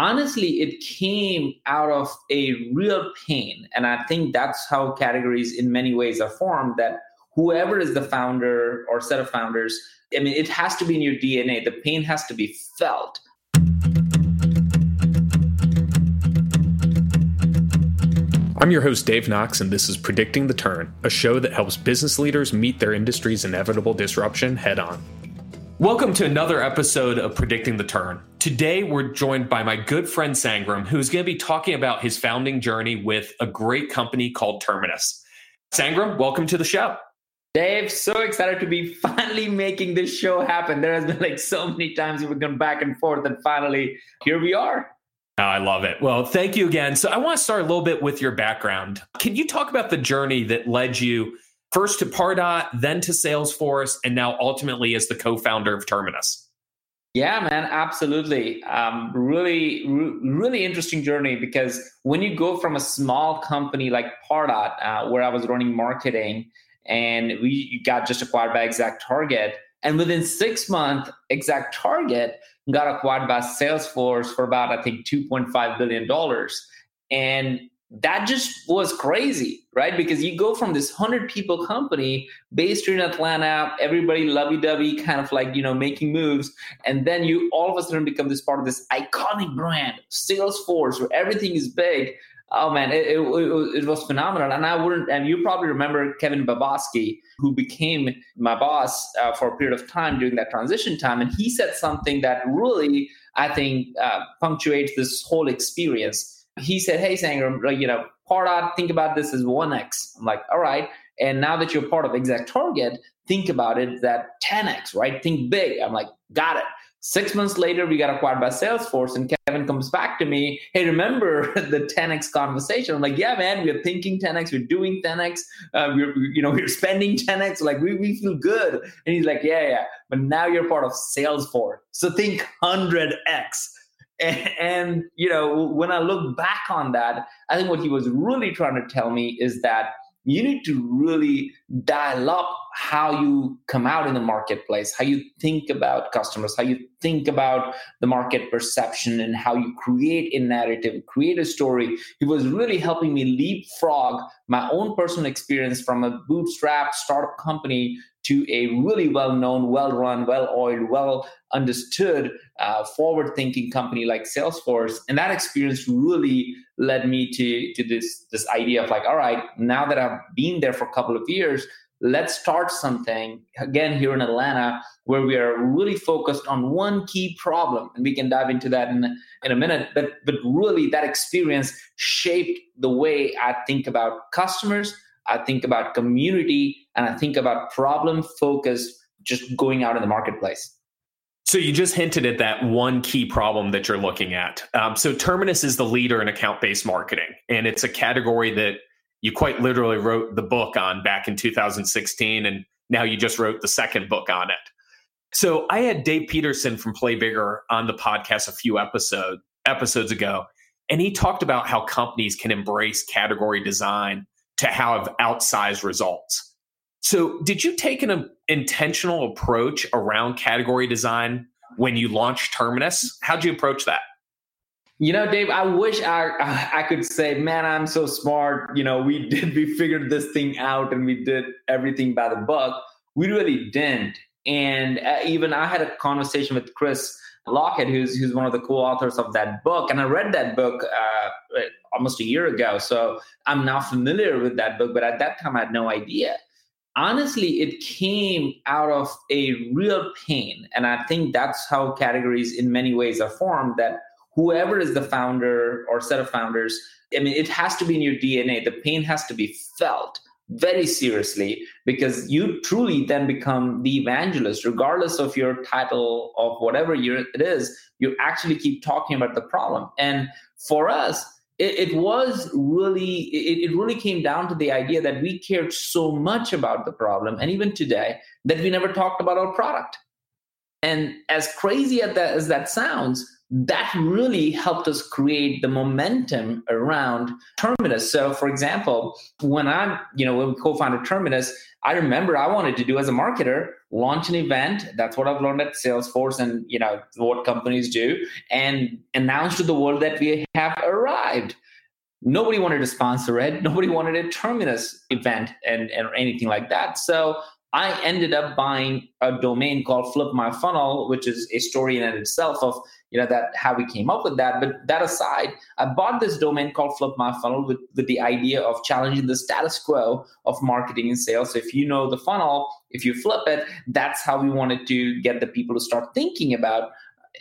honestly, it came out of a real pain. And I think that's how categories in many ways are formed that whoever is the founder or set of founders, I mean, it has to be in your DNA. The pain has to be felt. I'm your host, Dave Knox, and this is Predicting the Turn, a show that helps business leaders meet their industry's inevitable disruption head on. Welcome to another episode of Predicting the Turn. Today, we're joined by my good friend Sangram, who's going to be talking about his founding journey with a great company called Terminus. Sangram, welcome to the show. Dave, so excited to be finally making this show happen. There has been like so many times we've gone back and forth, and finally, here we are. Oh, I love it. Well, thank you again. So, I want to start a little bit with your background. Can you talk about the journey that led you first to Pardot, then to Salesforce, and now ultimately as the co-founder of Terminus. Yeah, man, absolutely. Um, really, re- really interesting journey because when you go from a small company like Pardot, uh, where I was running marketing, and we got just acquired by ExactTarget, and within six months, ExactTarget got acquired by Salesforce for about I think two point five billion dollars, and that just was crazy, right? Because you go from this 100 people company based in Atlanta, everybody lovey dovey, kind of like, you know, making moves. And then you all of a sudden become this part of this iconic brand, Salesforce, where everything is big. Oh man, it, it, it, was phenomenal. And I wouldn't, and you probably remember Kevin Bobowski, who became my boss uh, for a period of time during that transition time. And he said something that really, I think, uh, punctuates this whole experience he said, Hey, Sangram, you know, part Pardot, think about this as 1x. I'm like, all right. And now that you're part of ExactTarget, think about it that 10x, right? Think big. I'm like, got it. Six months later, we got acquired by Salesforce, and Kevin comes back to me. Hey, remember the 10x conversation? I'm like, yeah, man, we're thinking 10x, we're doing 10x, uh, we're you know we're spending 10x. Like we we feel good. And he's like, yeah, yeah. But now you're part of Salesforce, so think 100x. And, you know, when I look back on that, I think what he was really trying to tell me is that you need to really dial up how you come out in the marketplace, how you think about customers, how you think about the market perception, and how you create a narrative, create a story. He was really helping me leapfrog my own personal experience from a bootstrap startup company to a really well known, well run, well oiled, well understood, uh, forward thinking company like Salesforce. And that experience really led me to, to this, this idea of like, all right, now that I've been there for a couple of years, let's start something again here in Atlanta where we are really focused on one key problem. And we can dive into that in, in a minute. But, but really, that experience shaped the way I think about customers I think about community, and I think about problem focus just going out in the marketplace. So you just hinted at that one key problem that you're looking at. Um, so Terminus is the leader in account-based marketing, and it's a category that you quite literally wrote the book on back in 2016, and now you just wrote the second book on it. So I had Dave Peterson from Play Bigger on the podcast a few episode episodes ago, and he talked about how companies can embrace category design to have outsized results. So, did you take an intentional approach around category design when you launched Terminus? How'd you approach that? You know, Dave, I wish I I could say, man, I'm so smart. You know, we did we figured this thing out and we did everything by the book. We really didn't. And uh, even I had a conversation with Chris Lochhead, who's who's one of the co-authors of that book, and I read that book uh, almost a year ago. So I'm now familiar with that book, but at that time I had no idea. Honestly, it came out of a real pain, and I think that's how categories, in many ways, are formed. That whoever is the founder or set of founders, I mean, it has to be in your DNA. The pain has to be felt very seriously because you truly then become the evangelist. Regardless of your title of whatever year it is you actually keep talking about the problem. And for us it, it was really it, it really came down to the idea that we cared so much about the problem and even today that we never talked about our product. And as crazy as that, as that sounds that really helped us create the momentum around Terminus. So, for example, when I'm, you know, when we co-founded Terminus, I remember I wanted to do as a marketer launch an event. That's what I've learned at Salesforce, and you know what companies do, and announce to the world that we have arrived. Nobody wanted to sponsor it. Nobody wanted a Terminus event and, and anything like that. So I ended up buying a domain called Flip My Funnel, which is a story in and itself of you know that how we came up with that. But that aside, I bought this domain called Flip My Funnel with, with the idea of challenging the status quo of marketing and sales. So if you know the funnel, if you flip it, that's how we wanted to get the people to start thinking about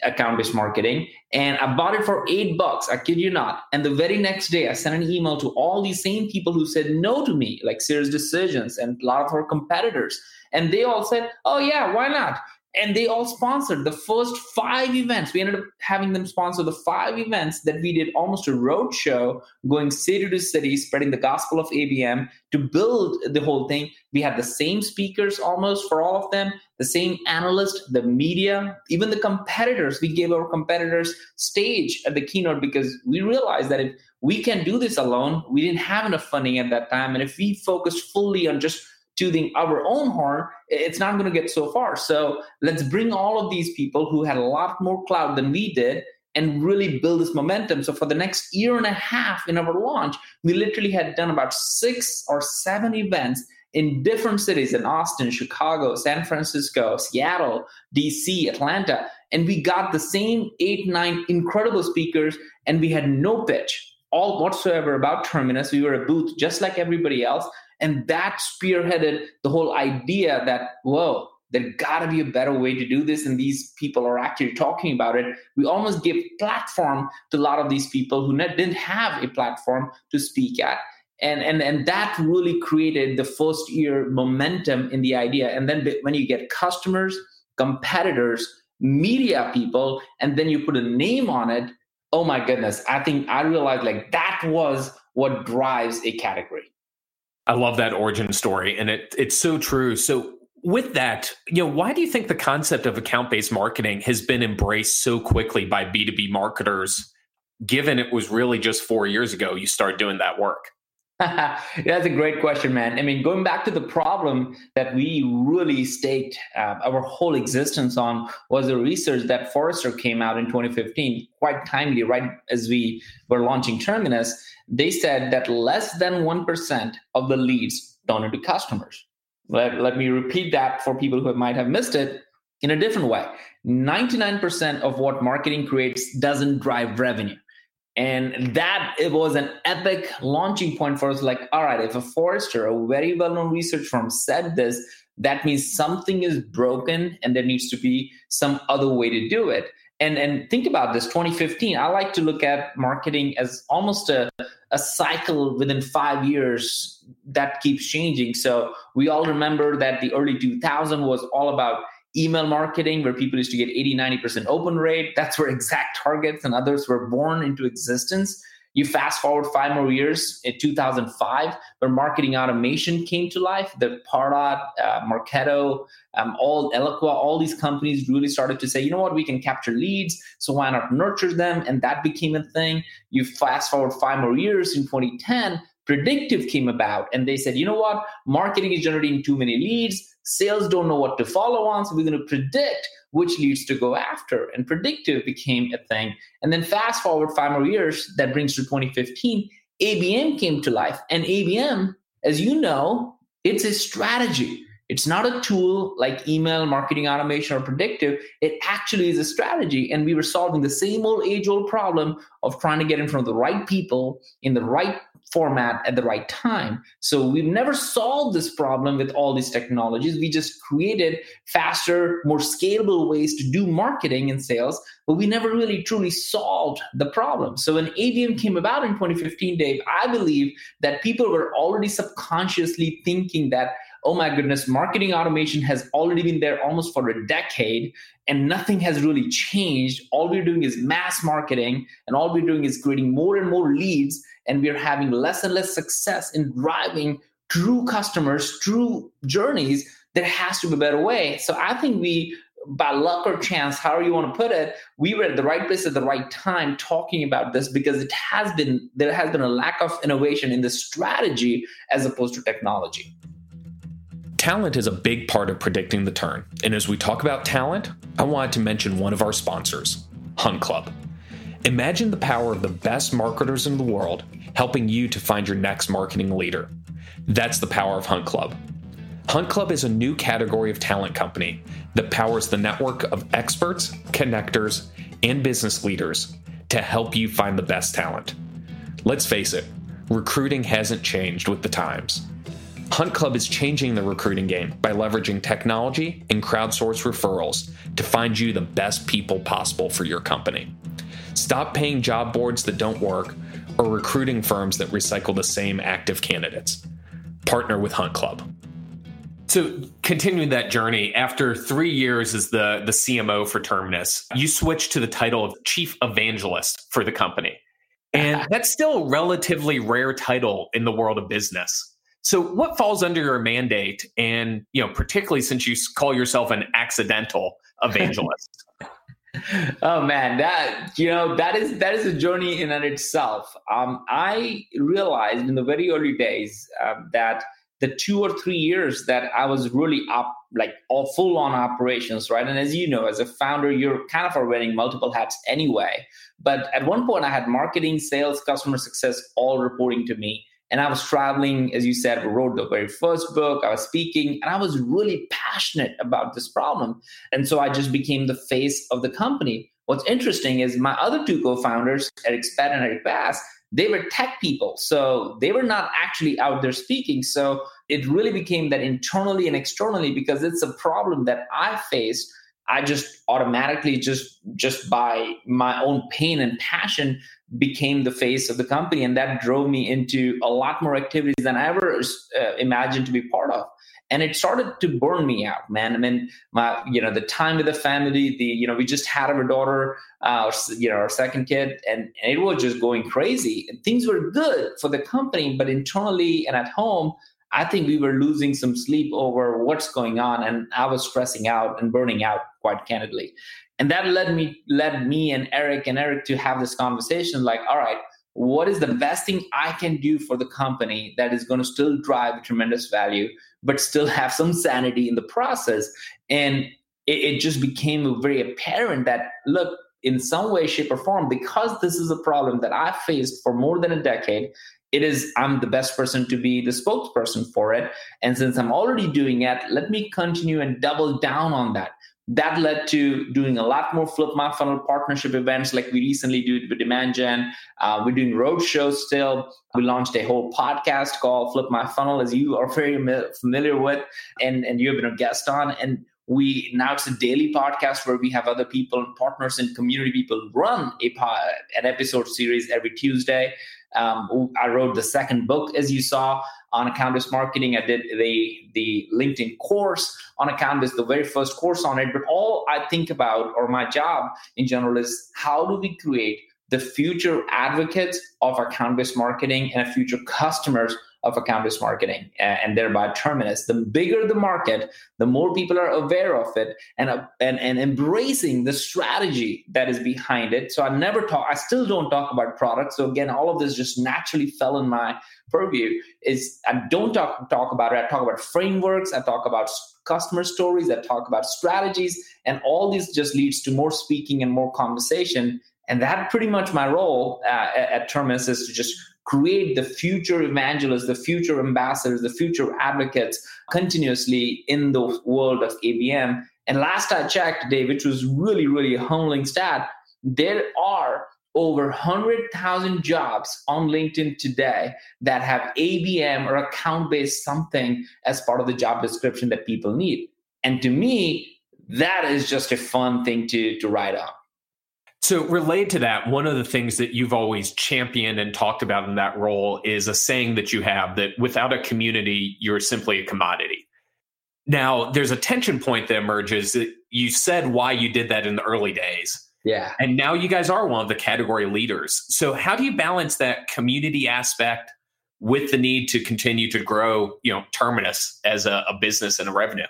account-based marketing and i bought it for eight bucks i kid you not and the very next day i sent an email to all these same people who said no to me like SiriusDecisions and a lot of our competitors and they all said oh yeah why not and they all sponsored the first five events. We ended up having them sponsor the five events that we did almost a road show, going city to city, spreading the gospel of ABM to build the whole thing. We had the same speakers almost for all of them, the same analyst, the media, even the competitors. We gave our competitors stage at the keynote because we realized that if we can do this alone, we didn't have enough funding at that time. And if we focused fully on just tooting our own horn, it's not going to get so far. So let's bring all of these people who had a lot more clout than we did and really build this momentum. So for the next year and a half in our launch, we literally had done about six or seven events in different cities in Austin, Chicago, San Francisco, Seattle, DC, Atlanta. And we got the same eight, nine incredible speakers, and we had no pitch all whatsoever about Terminus. We were a booth just like everybody else. And that spearheaded the whole idea that, whoa, there got to be a better way to do this. And these people are actually talking about it. We almost give platform to a lot of these people who didn't have a platform to speak at. And, and, and that really created the first year momentum in the idea. And then when you get customers, competitors, media people, and then you put a name on it, oh my goodness, I think I realized like that was what drives a category. I love that origin story, and it it's so true. So with that, you know, why do you think the concept of account-based marketing has been embraced so quickly by B2B marketers, given it was really just four years ago you started doing that work? That's a great question, man. I mean, going back to the problem that we really staked uh, our whole existence on was the research that Forrester came out in 2015, quite timely, right as we were launching Terminus they said that less than 1% of the leads turn into customers. Let, let me repeat that for people who might have missed it in a different way. 99% of what marketing creates doesn't drive revenue. And that it was an epic launching point for us. Like, all right, if a Forrester a very well known research firm, said this, that means something is broken and there needs to be some other way to do it and and think about this 2015 i like to look at marketing as almost a, a cycle within five years that keeps changing so we all remember that the early 2000 was all about email marketing where people used to get 80 90% open rate that's where exact targets and others were born into existence you fast forward five more years in 2005, where marketing automation came to life. The Pardot, uh, Marketo, um, all Eloqua, all these companies really started to say, you know what, we can capture leads, so why not nurture them? And that became a thing. You fast forward five more years in 2010, predictive came about, and they said, you know what, marketing is generating too many leads. Sales don't know what to follow on, so we're going to predict which leads to go after. And predictive became a thing. And then fast forward five more years, that brings to 2015, ABM came to life. And ABM, as you know, it's a strategy. It's not a tool like email marketing automation or predictive. It actually is a strategy. And we were solving the same old age old problem of trying to get in front of the right people in the right format at the right time. So we've never solved this problem with all these technologies. We just created faster, more scalable ways to do marketing and sales, but we never really truly solved the problem. So when ABM came about in 2015, Dave, I believe that people were already subconsciously thinking that oh my goodness, marketing automation has already been there almost for a decade and nothing has really changed. All we're doing is mass marketing and all we're doing is creating more and more leads and we're having less and less success in driving true customers, true journeys. There has to be a better way. So I think we by luck or chance, however you want to put it, we were at the right place at the right time talking about this because it has been there has been a lack of innovation in the strategy as opposed to technology. Talent is a big part of predicting the turn. And as we talk about talent, I wanted to mention one of our sponsors, Hunt Club. Imagine the power of the best marketers in the world helping you to find your next marketing leader. That's the power of Hunt Club. Hunt Club is a new category of talent company that powers the network of experts, connectors, and business leaders to help you find the best talent. Let's face it, recruiting hasn't changed with the times. Hunt Club is changing the recruiting game by leveraging technology and crowdsource referrals to find you the best people possible for your company. Stop paying job boards that don't work or recruiting firms that recycle the same active candidates. Partner with Hunt Club. So, continuing that journey, after three years as the, the CMO for Terminus, you switched to the title of Chief Evangelist for the company. And that's still a relatively rare title in the world of business. So, what falls under your mandate, and you know, particularly since you call yourself an accidental evangelist? oh man, that you know that is that is a journey in and itself. Um, I realized in the very early days um, that the two or three years that I was really up, like all full on operations, right? And as you know, as a founder, you're kind of wearing multiple hats anyway. But at one point, I had marketing, sales, customer success all reporting to me. And I was traveling, as you said, wrote the very first book, I was speaking, and I was really passionate about this problem. And so I just became the face of the company. What's interesting is my other two co founders, Eric Spett and Eric Bass, they were tech people. So they were not actually out there speaking. So it really became that internally and externally because it's a problem that I faced. I just automatically just just by my own pain and passion became the face of the company. And that drove me into a lot more activities than I ever uh, imagined to be part of. And it started to burn me out man. I mean my you know the time with the family the you know we just had our daughter uh you know our second kid and, and it was just going crazy. And things were good for the company but internally and at home i think we were losing some sleep over what's going on. And i was stressing out and burning out quite candidly. And that led me led me and eric and eric to have this conversation like all right what is the best thing I can do for the company that is going to still drive tremendous value, but still have some sanity in the process? And it, it just became very apparent that, look, in some way, shape, or form, because this is a problem that I've faced for more than a decade, it is i'm the best person to be the spokesperson for it. And since i'm already doing it let me continue and double down on that that led to doing a lot more flip my funnel partnership events like we recently did with demand gen uh, we're doing road shows still. We launched a whole podcast called flip my funnel as you are very familiar with and, and you've been a guest on. And we now it's a daily podcast where we have other people and partners and community people run a an episode series every tuesday um, I wrote the second book, as you saw, on account-based marketing. I did the the LinkedIn course on account-based, the very first course on it. But all I think about, or my job in general, is how do we create the future advocates of account-based marketing and future customers of account-based marketing and thereby terminus. The bigger the market the more people are aware of it and, uh, and and embracing the strategy that is behind it. So i never talk i still don't talk about products. So again all of this just naturally fell in my purview is i don't talk talk about it. I talk about frameworks. I talk about customer stories. I talk about strategies. And all this just leads to more speaking and more conversation. And that pretty much my role uh, at terminus is to just create the future evangelists, the future ambassadors, the future advocates continuously in the world of ABM. And last I checked, Dave, which was really, really a humbling stat, there are over 100,000 jobs on LinkedIn today that have ABM or account based something as part of the job description that people need. And to me, that is just a fun thing to, to write on. So, related to that, one of the things that you've always championed and talked about in that role is a saying that you have that without a community, you're simply a commodity. Now, there's a tension point that emerges that you said why you did that in the early days. Yeah. And now you guys are one of the category leaders. So, how do you balance that community aspect with the need to continue to grow, you know, Terminus as a, a business and a revenue?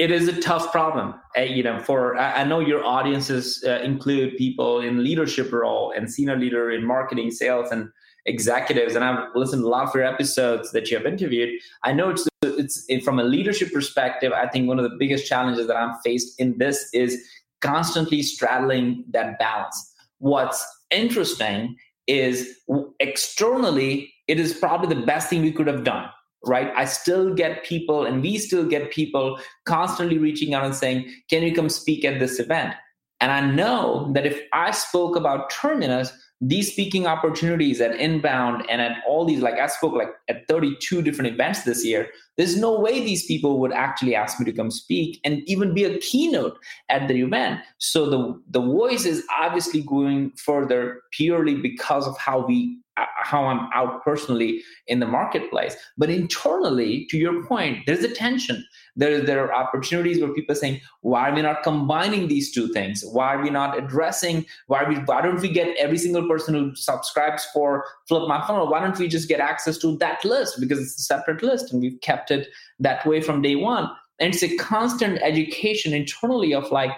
It is a tough problem uh, you know for i, I know your audiences uh, include people in leadership role and senior leader in marketing sales and executives and i've listened a lot of your episodes that you have interviewed. I know it's it's it, from a leadership perspective i think one of the biggest challenges that i'm faced in this is constantly straddling that balance. What's interesting is externally it is probably the best thing we could have done right? I still get people and we still get people constantly reaching out and saying can you come speak at this event? And i know that if i spoke about terminus these speaking opportunities at inbound and at all these like i spoke like at 32 different events this year there's no way these people would actually ask me to come speak and even be a keynote at the event. So the the voice is obviously going further purely because of how we how I'm out personally in the marketplace. But internally, to your point, there's a tension. There, there are opportunities where people are saying, why are we not combining these two things? Why are we not addressing, why, we, why don't we get every single person who subscribes for Flip My Funnel? Why don't we just get access to that list? Because it's a separate list and we've kept it that way from day one. And it's a constant education internally of like,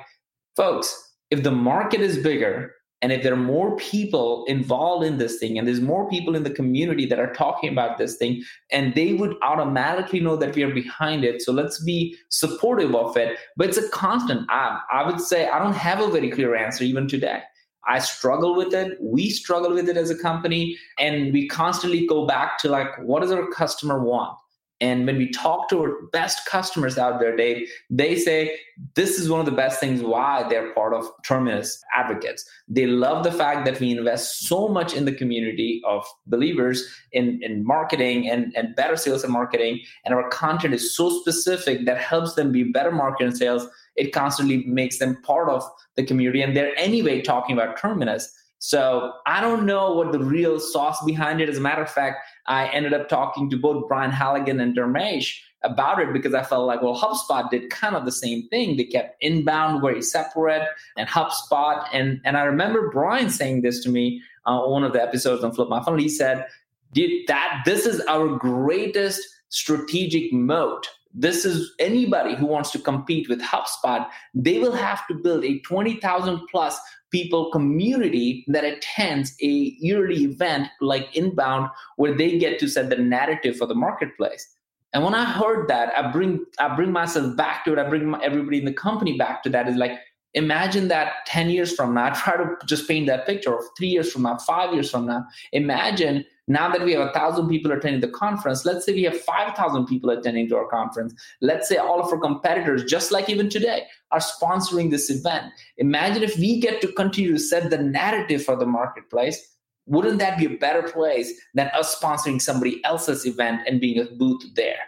folks, if the market is bigger, and if there are more people involved in this thing, and there's more people in the community that are talking about this thing, and they would automatically know that we are behind it. So let's be supportive of it. But it's a constant. I, I would say I don't have a very clear answer even today. I struggle with it. We struggle with it as a company. And we constantly go back to like, what does our customer want? And when we talk to our best customers out there, Dave, they say this is one of the best things why they're part of Terminus advocates. They love the fact that we invest so much in the community of believers in, in marketing and, and better sales and marketing. And our content is so specific that helps them be better marketing sales. It constantly makes them part of the community. And they're anyway talking about Terminus. So I don't know what the real sauce behind it. As a matter of fact, I ended up talking to both Brian Halligan and Dharmesh about it because I felt like, well, HubSpot did kind of the same thing. They kept inbound very separate and HubSpot. And, and I remember Brian saying this to me uh, on one of the episodes on Flip My Funnel. He said, Did that this is our greatest strategic moat this is anybody who wants to compete with HubSpot, they will have to build a 20,000 plus people community that attends a yearly event like Inbound where they get to set the narrative for the marketplace. And when I heard that, I bring I bring myself back to it. I bring everybody in the company back to that. Is like imagine that 10 years from now. I try to just paint that picture of three years from now, five years from now. Imagine now that we have a thousand people attending the conference, let's say we have 5,000 people attending to our conference. Let's say all of our competitors, just like even today, are sponsoring this event. Imagine if we get to continue to set the narrative for the marketplace. Wouldn't that be a better place than us sponsoring somebody else's event and being a booth there?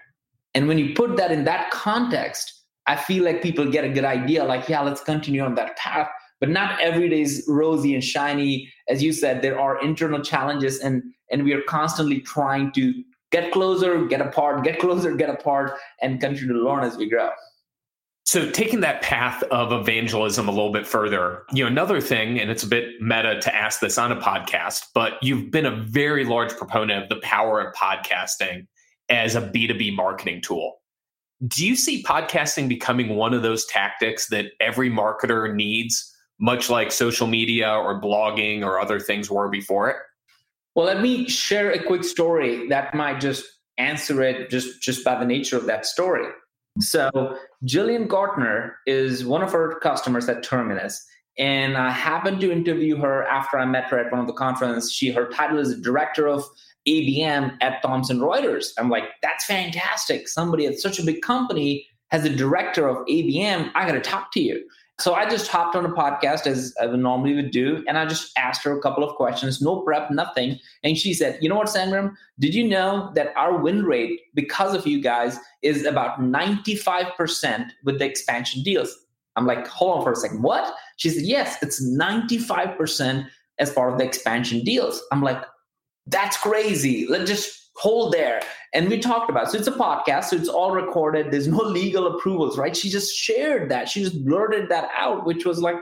And when you put that in that context, I feel like people get a good idea like, yeah, let's continue on that path. But not every day is rosy and shiny. As you said, there are internal challenges and and we are constantly trying to get closer, get apart, get closer, get apart, and continue to learn as we grow. So, taking that path of evangelism a little bit further, you know, another thing, and it's a bit meta to ask this on a podcast, but you've been a very large proponent of the power of podcasting as a B2B marketing tool. Do you see podcasting becoming one of those tactics that every marketer needs, much like social media or blogging or other things were before it? Well, let me share a quick story that might just answer it just, just by the nature of that story. So, Jillian Gartner is one of our customers at Terminus. And I happened to interview her after I met her at one of the conference. She her title is director of ABM at Thomson Reuters. I'm like, that's fantastic. Somebody at such a big company has a director of ABM. I got to talk to you. So I just hopped on a podcast as I normally would do, and I just asked her a couple of questions, no prep, nothing. And she said, You know what, Sangram? Did you know that our win rate because of you guys is about 95% with the expansion deals? I'm like, Hold on for a second. What? She said, Yes, it's 95% as part of the expansion deals. I'm like, That's crazy. Let's just hold there. And we talked about it. so it's a podcast so it's all recorded. There's no legal approvals right? She just shared that. She just blurted that out which was like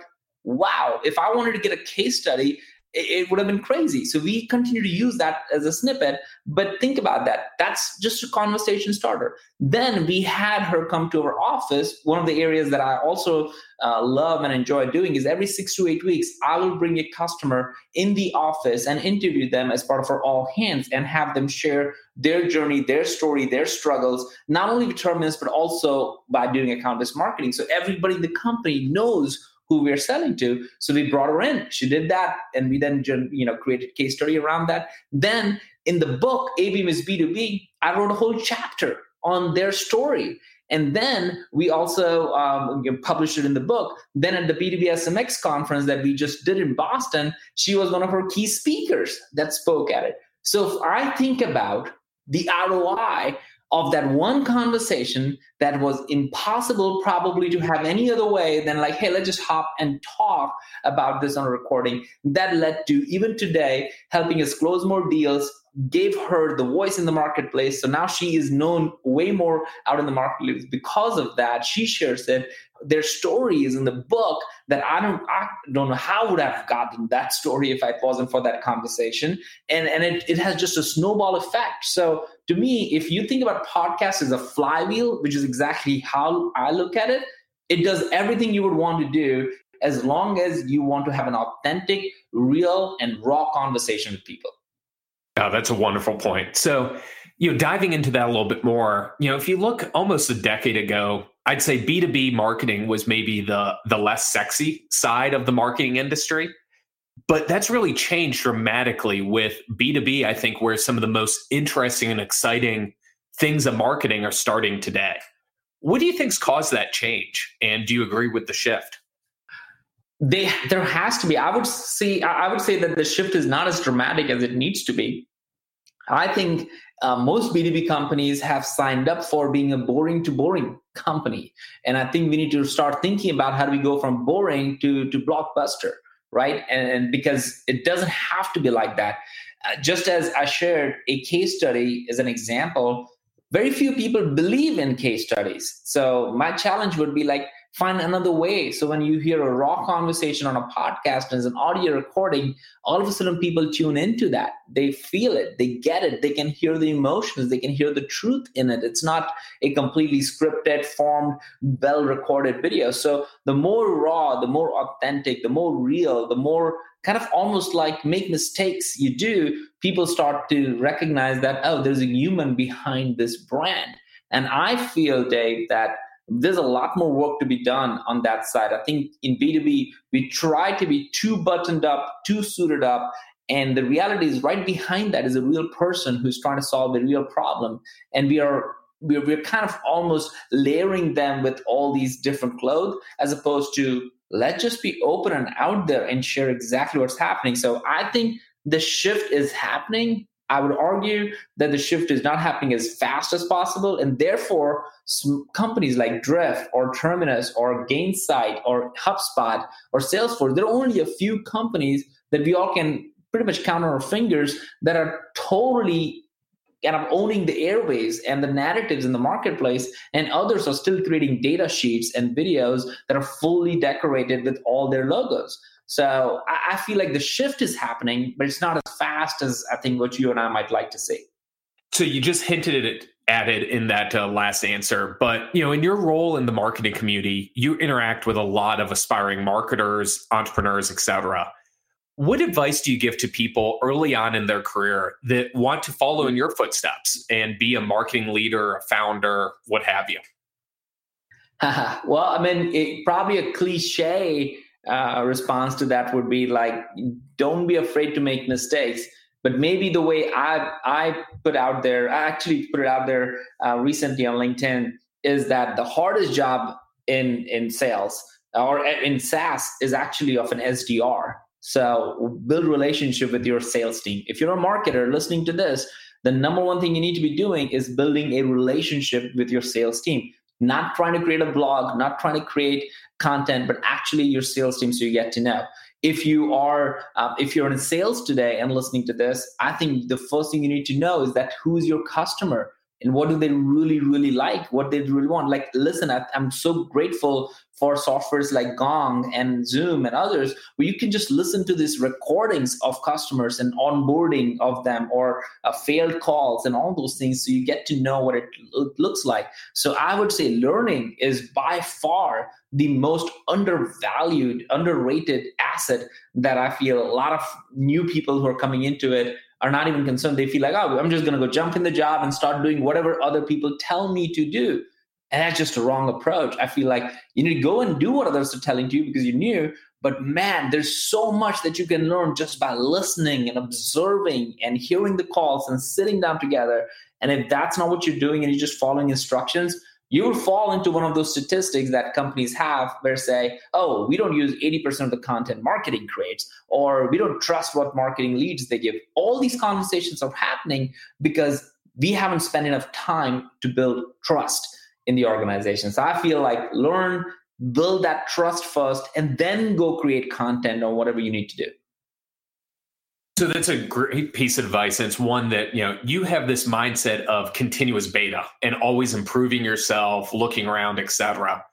wow if i wanted to get a case study it, would have been crazy. So we continue to use that as a snippet. But think about that. That's just a conversation starter. Then we had her come to our office. One of the areas that I also uh, love and enjoy doing is every six to eight weeks, I will bring a customer in the office and interview them as part of our all hands and have them share their journey, their story, their struggles, not only with Terminus, but also by doing account based marketing. So everybody in the company knows who we're selling to. So we brought her in. She did that, and we then you know created case study around that. Then in the book, ABM is B2B, I wrote a whole chapter on their story. And then we also um, published it in the book. Then at the B2B SMX conference that we just did in Boston, she was one of our key speakers that spoke at it. So if I think about the ROI of that one conversation that was impossible probably to have any other way than like hey let's just hop and talk about this on a recording that led to even today helping us close more deals gave her the voice in the marketplace so now she is known way more out in the marketplace because of that she shares it their story is in the book that I don't I don't know how would I have gotten that story if I wasn't for that conversation. And and it, it has just a snowball effect. So to me, if you think about podcast as a flywheel, which is exactly how I look at it, it does everything you would want to do as long as you want to have an authentic, real, and raw conversation with people. Oh, that's a wonderful point. So, you know, diving into that a little bit more, you know, if you look almost a decade ago, I'd say B2B marketing was maybe the the less sexy side of the marketing industry. But that's really changed dramatically with B2B, I think, where some of the most interesting and exciting things of marketing are starting today. What do you think's caused that change? And do you agree with the shift? They, there has to be. I would see. I would say that the shift is not as dramatic as it needs to be. I think uh, most B2B companies have signed up for being a boring to boring company. And I think we need to start thinking about how do we go from boring to, to blockbuster, right? And, and because it doesn't have to be like that. Uh, just as I shared a case study as an example, very few people believe in case studies. So my challenge would be like, find another way. So when you hear a raw conversation on a podcast it's an audio recording, all of a sudden people tune into that. They feel it, they get it, they can hear the emotions, they can hear the truth in it. It's not a completely scripted, formed, well recorded video. So the more raw, the more authentic, the more real, the more kind of almost like make mistakes you do, people start to recognize that, oh, there's a human behind this brand. And I feel, Dave, that there's a lot more work to be done on that side. I think in B2B, we try to be too buttoned up, too suited up. And the reality is right behind that is a real person who's trying to solve a real problem. And we are we're, we're kind of almost layering them with all these different clothes as opposed to let's just be open and out there and share exactly what's happening. So I think the shift is happening I would argue that the shift is not happening as fast as possible, and therefore companies like Drift or Terminus or Gainsight or HubSpot or Salesforce, there are only a few companies that we all can pretty much count on our fingers that are totally kind of owning the airways and the narratives in the marketplace, and others are still creating data sheets and videos that are fully decorated with all their logos. So I, I feel like the shift is happening, but it's not as fast as I think what you and I might like to see. So you just hinted at it at it in that uh, last answer but you know in your role in the marketing community you interact with a lot of aspiring marketers entrepreneurs etc what advice do you give to people early on in their career that want to follow in your footsteps and be a marketing leader a founder what have you well i mean it, probably a cliche uh, response to that would be like, don't be afraid to make mistakes. But maybe the way I I put out there, I actually put it out there uh, recently on LinkedIn, is that the hardest job in in sales or in SaaS is actually of an SDR. So build relationship with your sales team. If you're a marketer listening to this, the number one thing you need to be doing is building a relationship with your sales team not trying to create a blog, not trying to create content, but actually your sales team so you get to know. If you are uh, if you're in sales today and listening to this, I think the first thing you need to know is that who's your customer and what do they really really like what they really want like listen I, i'm so grateful for softwares like gong and zoom and others where you can just listen to these recordings of customers and onboarding of them or uh, failed calls and all those things so you get to know what it looks like so i would say learning is by far the most undervalued underrated asset that i feel a lot of new people who are coming into it are not even concerned. They feel like, oh, I'm just going to go jump in the job and start doing whatever other people tell me to do. And that's just a wrong approach. I feel like you need to go and do what others are telling you because you're new. But man, there's so much that you can learn just by listening and observing and hearing the calls and sitting down together. And if that's not what you're doing and you're just following instructions, you will fall into one of those statistics that companies have where say, oh, we don't use 80% of the content marketing creates, or we don't trust what marketing leads they give. All these conversations are happening because we haven't spent enough time to build trust in the organization. So I feel like learn, build that trust first, and then go create content or whatever you need to do. So that's a great piece of advice. And it's one that, you know, you have this mindset of continuous beta and always improving yourself, looking around, etc.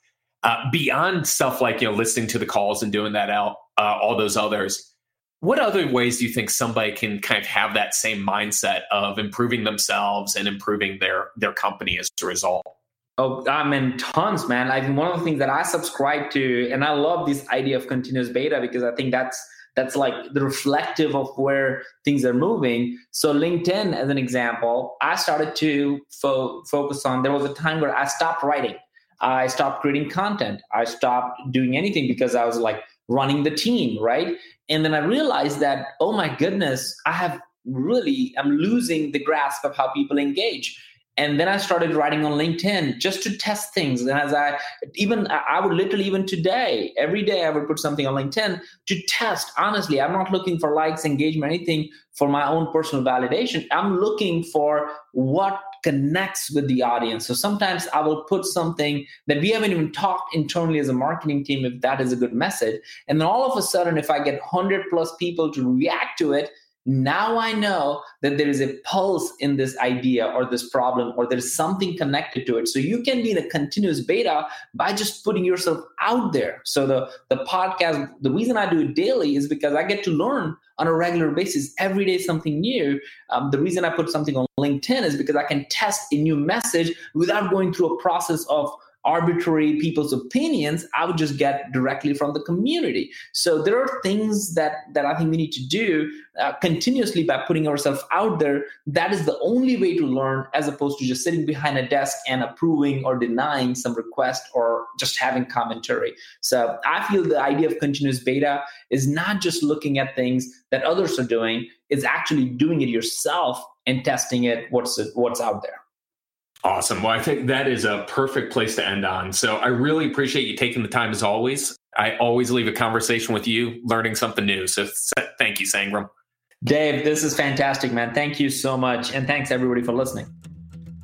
Uh, beyond stuff like, you know, listening to the calls and doing that out, uh, all those others, what other ways do you think somebody can kind of have that same mindset of improving themselves and improving their their company as a result? Oh, I mean, tons, man. I think one of the things that I subscribe to, and I love this idea of continuous beta because I think that's that's like the reflective of where things are moving. So LinkedIn, as an example, I started to fo- focus on. There was a time where I stopped writing. I stopped creating content. I stopped doing anything because I was like running the team, right? And then I realized that, oh my goodness, I have really, I'm losing the grasp of how people engage and then i started writing on linkedin just to test things. And as i even i would literally even today every day i would put something on linkedin to test. Honestly i'm not looking for likes engagement anything for my own personal validation. I'm looking for what connects with the audience. So sometimes i will put something that we haven't even talked internally as a marketing team if that is a good message. And then all of a sudden if i get 100 plus people to react to it now I know that there is a pulse in this idea or this problem, or there's something connected to it. So you can be in a continuous beta by just putting yourself out there. So the, the podcast, the reason I do it daily is because I get to learn on a regular basis every day something new. Um, the reason I put something on LinkedIn is because I can test a new message without going through a process of arbitrary people's opinions i would just get directly from the community. So there are things that that i think we need to do uh, continuously by putting ourselves out there. That is the only way to learn as opposed to just sitting behind a desk and approving or denying some request or just having commentary. So i feel the idea of continuous beta is not just looking at things that others are doing it's actually doing it yourself and testing it what's what's out there Awesome. Well, I think that is a perfect place to end on. So I really appreciate you taking the time as always. I always leave a conversation with you learning something new. So thank you, Sangram. Dave, this is fantastic, man. Thank you so much. And thanks everybody for listening.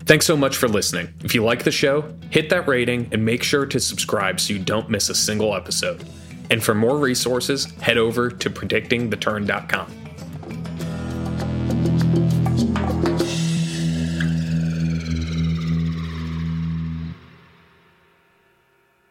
Thanks so much for listening. If you like the show, hit that rating and make sure to subscribe so you don't miss a single episode. And for more resources, head over to predictingtheturn.com.